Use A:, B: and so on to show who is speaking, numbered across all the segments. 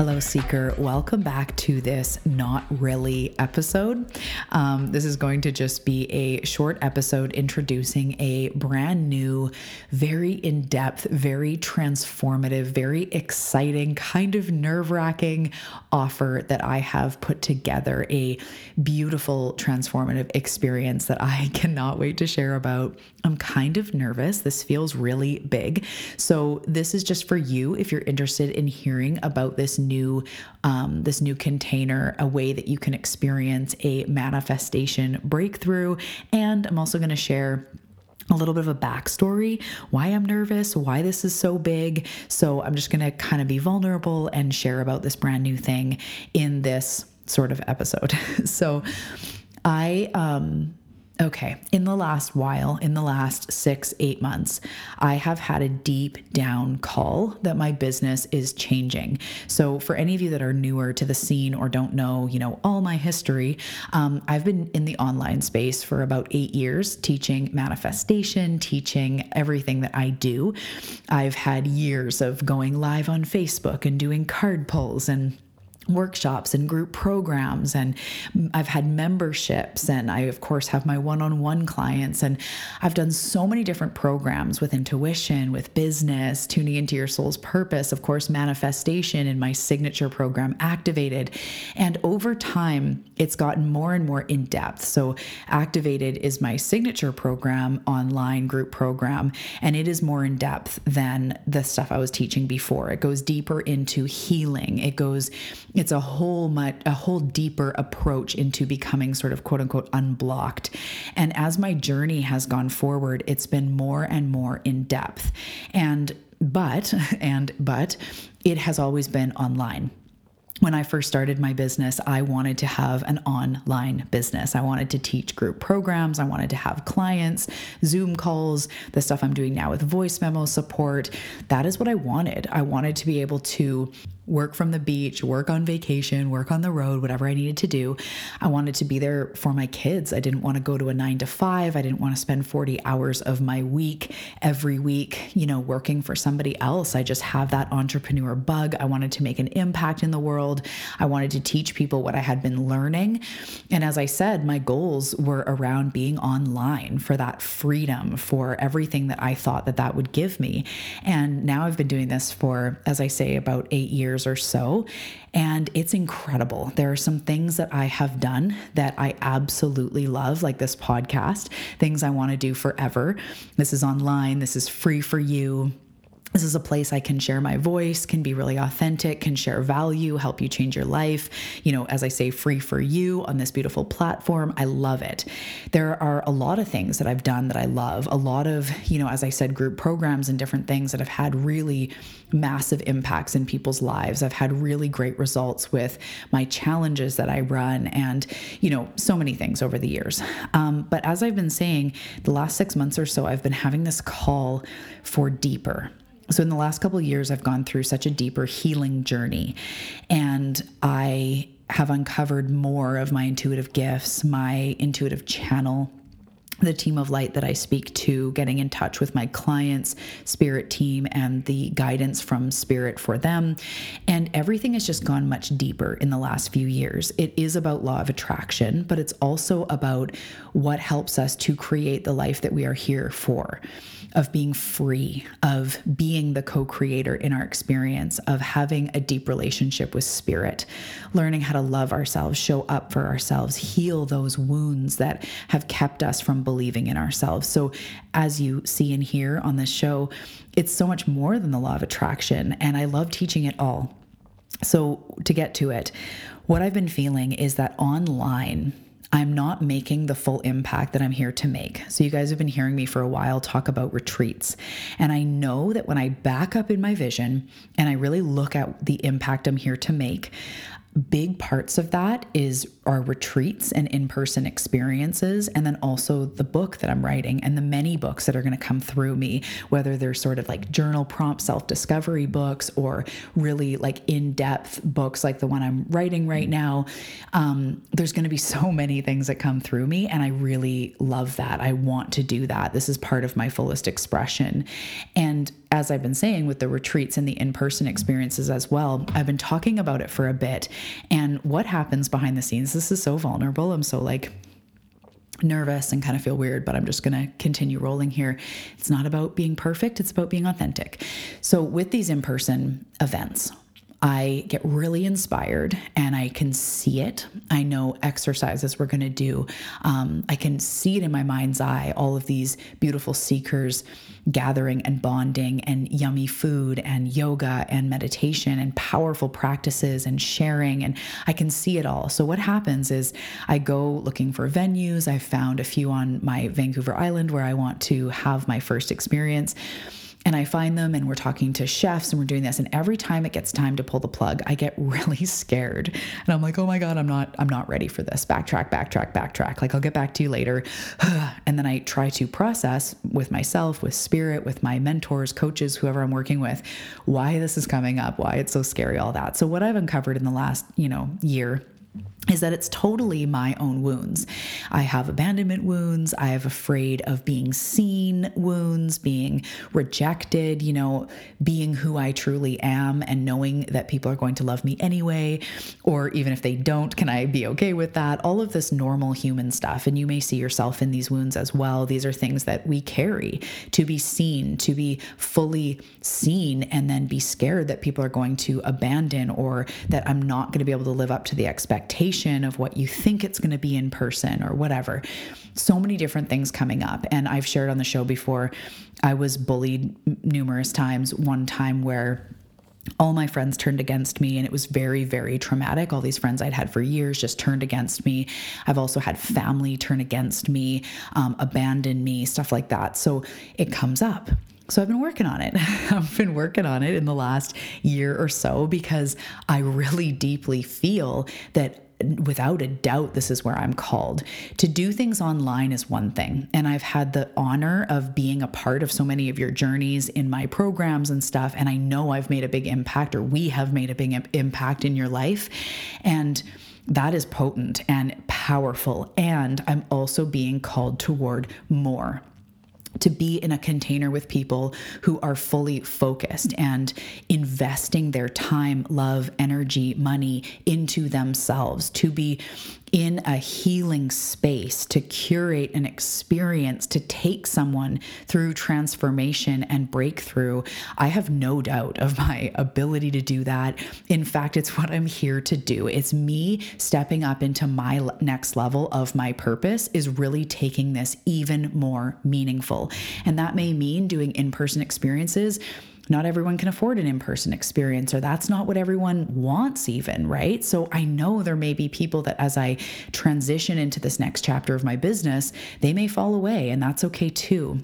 A: Hello, Seeker. Welcome back to this not really episode. Um, this is going to just be a short episode introducing a brand new, very in depth, very transformative, very exciting, kind of nerve wracking offer that I have put together. A beautiful, transformative experience that I cannot wait to share about. I'm kind of nervous. This feels really big. So, this is just for you if you're interested in hearing about this new um, this new container, a way that you can experience a manifestation breakthrough. And I'm also going to share a little bit of a backstory, why I'm nervous, why this is so big. So I'm just going to kind of be vulnerable and share about this brand new thing in this sort of episode. so I um Okay, in the last while, in the last six, eight months, I have had a deep down call that my business is changing. So, for any of you that are newer to the scene or don't know, you know, all my history, um, I've been in the online space for about eight years, teaching manifestation, teaching everything that I do. I've had years of going live on Facebook and doing card pulls and workshops and group programs and I've had memberships and I of course have my one-on-one clients and I've done so many different programs with intuition, with business, tuning into your soul's purpose, of course manifestation in my signature program activated. And over time it's gotten more and more in depth. So activated is my signature program online group program and it is more in depth than the stuff I was teaching before. It goes deeper into healing. It goes it's a whole much a whole deeper approach into becoming sort of quote unquote unblocked and as my journey has gone forward it's been more and more in depth and but and but it has always been online when I first started my business, I wanted to have an online business. I wanted to teach group programs. I wanted to have clients, Zoom calls, the stuff I'm doing now with voice memo support. That is what I wanted. I wanted to be able to work from the beach, work on vacation, work on the road, whatever I needed to do. I wanted to be there for my kids. I didn't want to go to a nine to five. I didn't want to spend 40 hours of my week every week, you know, working for somebody else. I just have that entrepreneur bug. I wanted to make an impact in the world. I wanted to teach people what I had been learning. And as I said, my goals were around being online for that freedom, for everything that I thought that that would give me. And now I've been doing this for, as I say, about eight years years or so. And it's incredible. There are some things that I have done that I absolutely love, like this podcast, things I want to do forever. This is online, this is free for you this is a place I can share my voice, can be really authentic, can share value, help you change your life. You know, as I say, free for you on this beautiful platform. I love it. There are a lot of things that I've done that I love. A lot of, you know, as I said, group programs and different things that have had really massive impacts in people's lives. I've had really great results with my challenges that I run and, you know, so many things over the years. Um, but as I've been saying, the last six months or so, I've been having this call for deeper so, in the last couple years, I've gone through such a deeper healing journey, and I have uncovered more of my intuitive gifts, my intuitive channel, the team of light that I speak to, getting in touch with my clients, spirit team, and the guidance from spirit for them. And everything has just gone much deeper in the last few years. It is about law of attraction, but it's also about what helps us to create the life that we are here for of being free, of being the co creator in our experience, of having a deep relationship with spirit, learning how to love ourselves, show up for ourselves, heal those wounds that have kept us from believing in ourselves. So, as you see and hear on this show, it's so much more than the law of attraction. And I love teaching it all. So, to get to it, what I've been feeling is that online, I'm not making the full impact that I'm here to make. So, you guys have been hearing me for a while talk about retreats. And I know that when I back up in my vision and I really look at the impact I'm here to make, big parts of that is our retreats and in-person experiences and then also the book that I'm writing and the many books that are going to come through me whether they're sort of like journal prompt self-discovery books or really like in-depth books like the one I'm writing right now. Um, there's going to be so many things that come through me and I really love that. I want to do that. This is part of my fullest expression. And as I've been saying with the retreats and the in person experiences as well, I've been talking about it for a bit. And what happens behind the scenes, this is so vulnerable. I'm so like, nervous and kind of feel weird, but I'm just going to continue rolling here. It's not about being perfect, it's about being authentic. So, with these in person events, I get really inspired and I can see it. I know exercises we're going to do. Um, I can see it in my mind's eye, all of these beautiful seekers gathering and bonding and yummy food and yoga and meditation and powerful practices and sharing. And I can see it all. So, what happens is I go looking for venues. I've found a few on my Vancouver Island where I want to have my first experience and I find them and we're talking to chefs and we're doing this and every time it gets time to pull the plug I get really scared. And I'm like oh my god I'm not I'm not ready for this. Backtrack backtrack backtrack. Like I'll get back to you later. And then I try to process with myself with spirit with my mentors coaches whoever I'm working with why this is coming up why it's so scary all that. So what I've uncovered in the last you know year is that it's totally my own wounds. I have abandonment wounds. I have afraid of being seen wounds, being rejected, you know, being who I truly am and knowing that people are going to love me anyway. Or even if they don't, can I be okay with that? All of this normal human stuff. And you may see yourself in these wounds as well. These are things that we carry to be seen, to be fully seen, and then be scared that people are going to abandon or that I'm not going to be able to live up to the expectation expectation of what you think it's going to be in person or whatever. So many different things coming up. And I've shared on the show before, I was bullied numerous times. One time where all my friends turned against me and it was very very traumatic all these friends i'd had for years just turned against me i've also had family turn against me um, abandon me stuff like that so it comes up so I've been working on it. I've been working on it in the last year or so because I really deeply feel that without a doubt, this is where I'm called. To do things online is one thing. And I've had the honor of being a part of so many of your journeys in my programs and stuff. And I know I've made a big impact, or we have made a big impact in your life. And that is potent and powerful. And I'm also being called toward more to be in a container with people who are fully focused and investing their time, love, energy, money into themselves, to be in a healing space to curate an experience to take someone through transformation and breakthrough, I have no doubt of my ability to do that. In fact, it's what I'm here to do. It's me stepping up into my next level of my purpose, is really taking this even more meaningful. And that may mean doing in person experiences not everyone can afford an in person experience, or that's not what everyone wants, even, right? So I know there may be people that as I transition into this next chapter of my business, they may fall away, and that's okay too.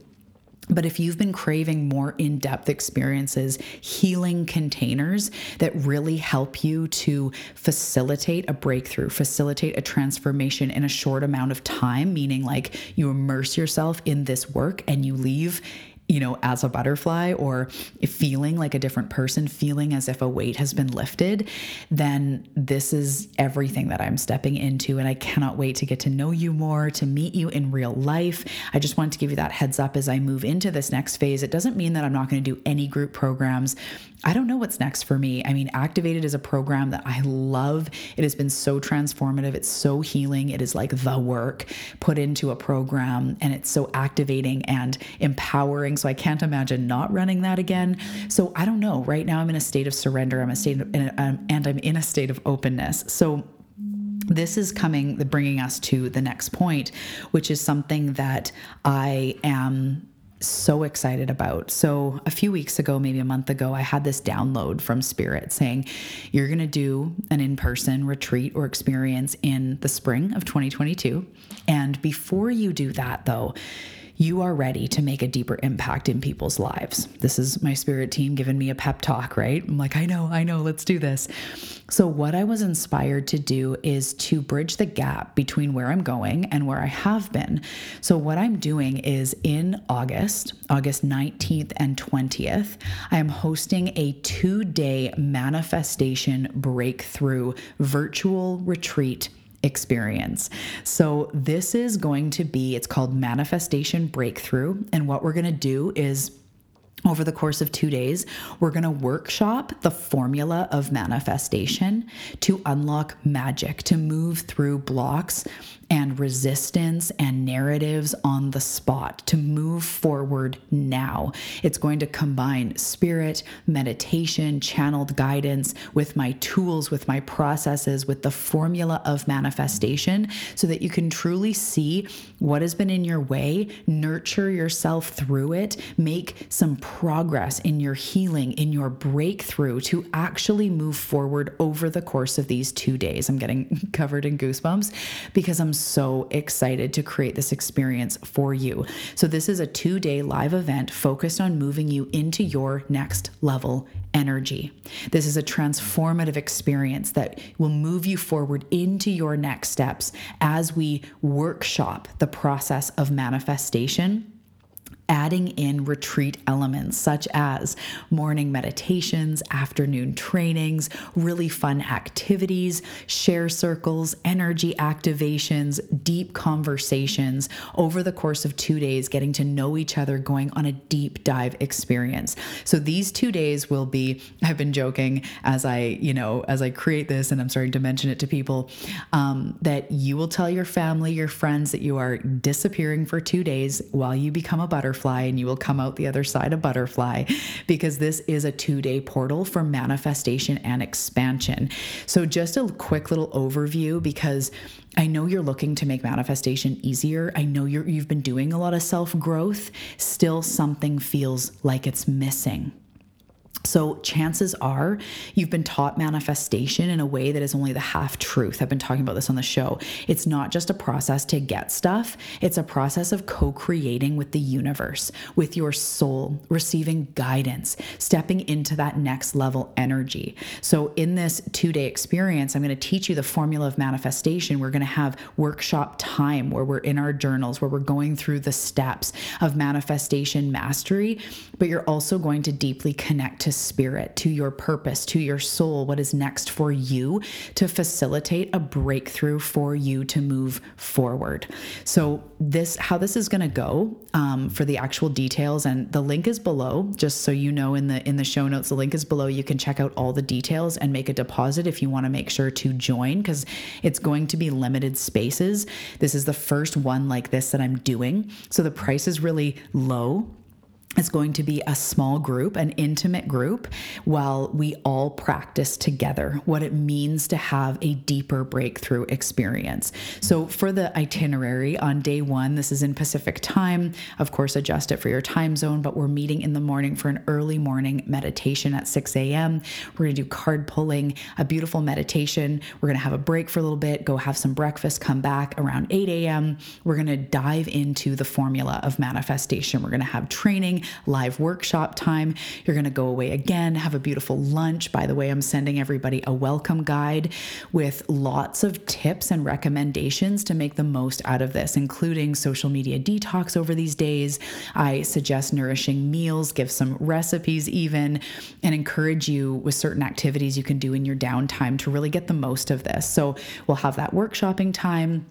A: But if you've been craving more in depth experiences, healing containers that really help you to facilitate a breakthrough, facilitate a transformation in a short amount of time, meaning like you immerse yourself in this work and you leave you know, as a butterfly or feeling like a different person, feeling as if a weight has been lifted, then this is everything that I'm stepping into. And I cannot wait to get to know you more, to meet you in real life. I just wanted to give you that heads up as I move into this next phase. It doesn't mean that I'm not going to do any group programs. I don't know what's next for me. I mean, Activated is a program that I love. It has been so transformative. It's so healing. It is like the work put into a program, and it's so activating and empowering. So I can't imagine not running that again. So I don't know. Right now, I'm in a state of surrender. I'm a state of, um, and I'm in a state of openness. So this is coming, bringing us to the next point, which is something that I am so excited about. So, a few weeks ago, maybe a month ago, I had this download from Spirit saying, You're going to do an in person retreat or experience in the spring of 2022. And before you do that, though, you are ready to make a deeper impact in people's lives. This is my spirit team giving me a pep talk, right? I'm like, I know, I know, let's do this. So, what I was inspired to do is to bridge the gap between where I'm going and where I have been. So, what I'm doing is in August, August 19th and 20th, I am hosting a two day manifestation breakthrough virtual retreat experience. So, this is going to be, it's called Manifestation Breakthrough. And what we're going to do is over the course of two days, we're going to workshop the formula of manifestation to unlock magic, to move through blocks and resistance and narratives on the spot to move forward now. It's going to combine spirit, meditation, channeled guidance with my tools, with my processes, with the formula of manifestation so that you can truly see what has been in your way, nurture yourself through it, make some progress in your healing, in your breakthrough to actually move forward over the course of these two days. I'm getting covered in goosebumps because I'm so excited to create this experience for you. So, this is a two day live event focused on moving you into your next level energy. This is a transformative experience that will move you forward into your next steps as we workshop the process of manifestation adding in retreat elements such as morning meditations, afternoon trainings, really fun activities, share circles, energy activations, deep conversations over the course of two days, getting to know each other, going on a deep dive experience. So these two days will be, I've been joking as I, you know, as I create this and I'm starting to mention it to people, um, that you will tell your family, your friends that you are disappearing for two days while you become a butterfly butterfly and you will come out the other side a butterfly because this is a two day portal for manifestation and expansion. So, just a quick little overview because I know you're looking to make manifestation easier. I know you're, you've been doing a lot of self growth. Still, something feels like it's missing. So, chances are you've been taught manifestation in a way that is only the half truth. I've been talking about this on the show. It's not just a process to get stuff, it's a process of co creating with the universe, with your soul, receiving guidance, stepping into that next level energy. So, in this two day experience, I'm going to teach you the formula of manifestation. We're going to have workshop time where we're in our journals, where we're going through the steps of manifestation mastery, but you're also going to deeply connect to spirit, to your purpose, to your soul, what is next for you to facilitate a breakthrough for you to move forward. So, this, how this is going to go um, for the actual details, and the link is below, just so you know in the in the show notes. The link is below. You can check out all the details and make a deposit if you want to make sure to join because it's going to be limited spaces. This is the first one like this that I'm doing, so the price is really low it's going to be a small group, an intimate group, while we all practice together what it means to have a deeper breakthrough experience. So, for the itinerary on day one, this is in Pacific time. Of course, adjust it for your time zone, but we're meeting in the morning for an early morning meditation at 6 a.m. We're going to do card pulling, a beautiful meditation. We're going to have a break for a little bit, go have some breakfast, come back around 8 a.m. We're going to dive into the formula of manifestation. We're going to have training live workshop time. You're going to go away again, have a beautiful lunch. By the way, I'm sending everybody a welcome guide with lots of tips and recommendations to make the most out of this, including social media detox over these days. I suggest nourishing meals, give some recipes even, and encourage you with certain activities you can do in your downtime to really get the most of this. So we'll have that workshopping time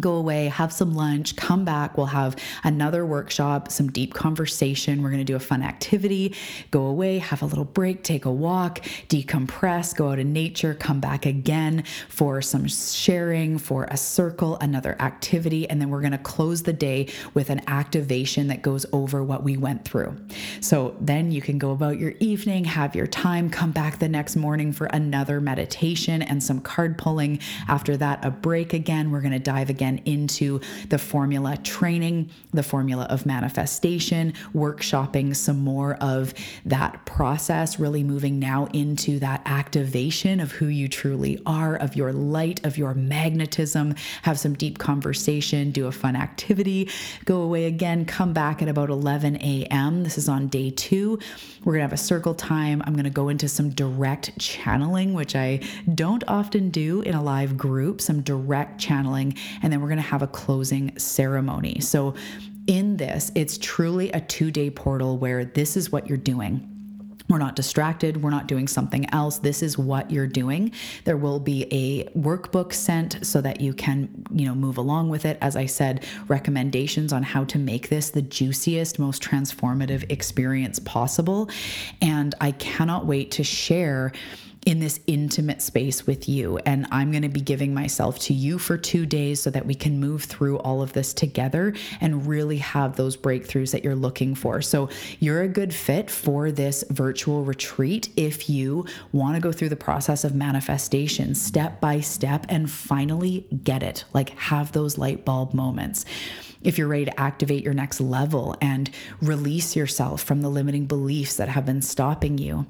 A: go away, have some lunch, come back. We'll have another workshop, some deep conversation. We're going to do a fun activity, go away, have a little break, take a walk, decompress, go out in nature, come back again for some sharing, for a circle, another activity. And then we're going to close the day with an activation that goes over what we went through. So then you can go about your evening, have your time, come back the next morning for another meditation and some card pulling. After that, a break again. We're going to dive again again into the formula training, the formula of manifestation, workshopping some more of that process, really moving now into that activation of who you truly are, of your light, of your magnetism. Have some deep conversation, do a fun activity, go away again, come back at about 11 a.m. This is on day two. We're gonna have a circle time. I'm gonna go into some direct channeling, which I don't often do in a live group, some direct channeling, and then we're gonna have a closing ceremony. So in this, it's truly a two day portal where this is what you're doing. We're not distracted. We're not doing something else. This is what you're doing. There will be a workbook sent so that you can, you know, move along with it. As I said, recommendations on how to make this the juiciest, most transformative experience possible. And I cannot wait to share in this intimate space with you. And I'm going to be giving myself to you for two days so that we can move through all of this together and really have those breakthroughs that you're looking for. So, you're a good fit for this virtual retreat if you want to go through the process of manifestation step by step and finally get it, like have those light bulb moments if you're ready to activate your next level and release yourself from the limiting beliefs that have been stopping you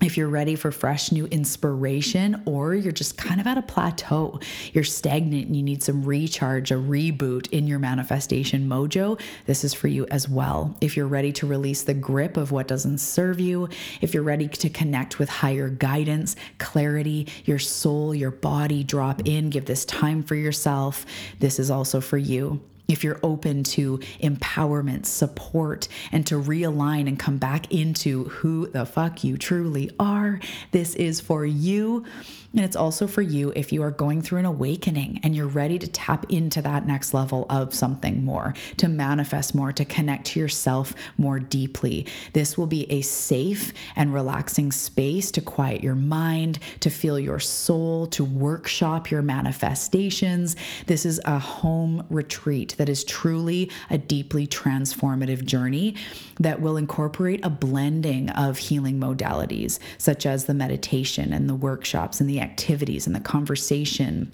A: if you're ready for fresh new inspiration or you're just kind of at a plateau, you're stagnant and you need some recharge, a reboot in your manifestation mojo, this is for you as well. If you're ready to release the grip of what doesn't serve you, if you're ready to connect with higher guidance, clarity, your soul, your body, drop in, give this time for yourself, this is also for you if you're open to empowerment, support, and to realign and come back into who the fuck you truly are, this is for you. And it's also for you if you are going through an awakening and you're ready to tap into that next level of something more, to manifest more, to connect to yourself more deeply. This will be a safe and relaxing space to quiet your mind, to feel your soul, to workshop your manifestations. This is a home retreat that is truly a deeply transformative journey that will incorporate a blending of healing modalities, such as the meditation and the workshops and activities and the conversation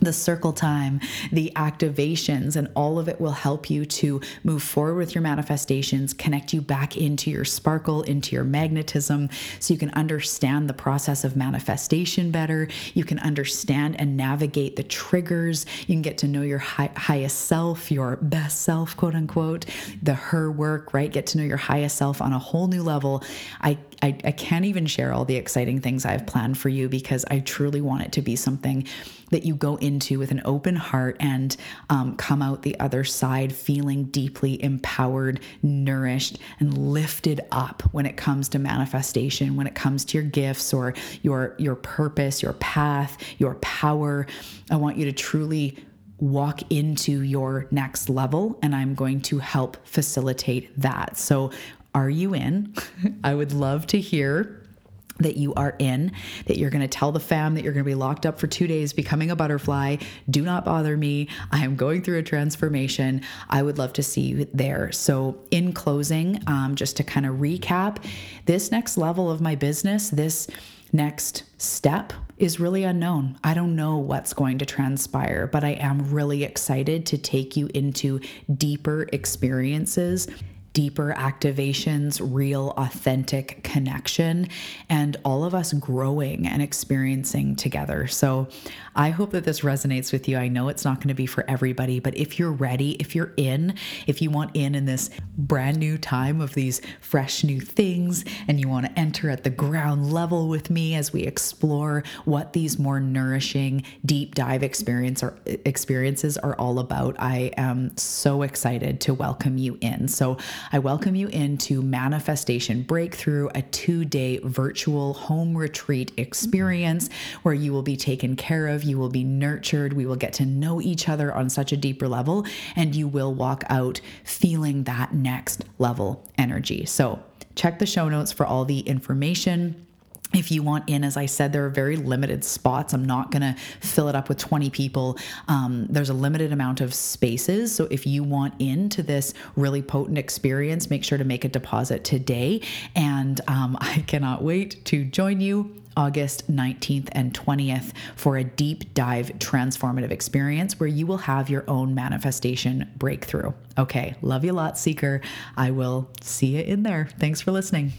A: the circle time, the activations, and all of it will help you to move forward with your manifestations, connect you back into your sparkle, into your magnetism, so you can understand the process of manifestation better. You can understand and navigate the triggers. You can get to know your high, highest self, your best self, quote unquote, the her work, right? Get to know your highest self on a whole new level. I, I, I can't even share all the exciting things I've planned for you because I truly want it to be something that you go into with an open heart and um, come out the other side feeling deeply empowered, nourished, and lifted up when it comes to manifestation, when it comes to your gifts or your your purpose, your path, your power. I want you to truly walk into your next level and I'm going to help facilitate that. So, are you in? I would love to hear that you are in, that you're going to tell the fam that you're going to be locked up for two days, becoming a butterfly. Do not bother me. I am going through a transformation. I would love to see you there. So, in closing, um, just to kind of recap, this next level of my business, this next step is really unknown. I don't know what's going to transpire, but I am really excited to take you into deeper experiences deeper activations, real, authentic connection, and all of us growing and experiencing together. So I hope that this resonates with you. I know it's not going to be for everybody, but if you're ready, if you're in, if you want in in this brand new time of these fresh new things, and you want to enter at the ground level with me as we explore what these more nourishing deep dive experience or experiences are all about, I am so excited to welcome you in. So I welcome you into Manifestation Breakthrough, a two day virtual home retreat experience where you will be taken care of, you will be nurtured, we will get to know each other on such a deeper level, and you will walk out feeling that next level energy. So, check the show notes for all the information if you want in, as I said, there are very limited spots. I'm not going to fill it up with 20 people. Um, there's a limited amount of spaces. So if you want into this really potent experience, make sure to make a deposit today. And um, I cannot wait to join you August 19th and 20th for a deep dive transformative experience where you will have your own manifestation breakthrough. Okay, love you a lot, Seeker. I will see you in there. Thanks for listening.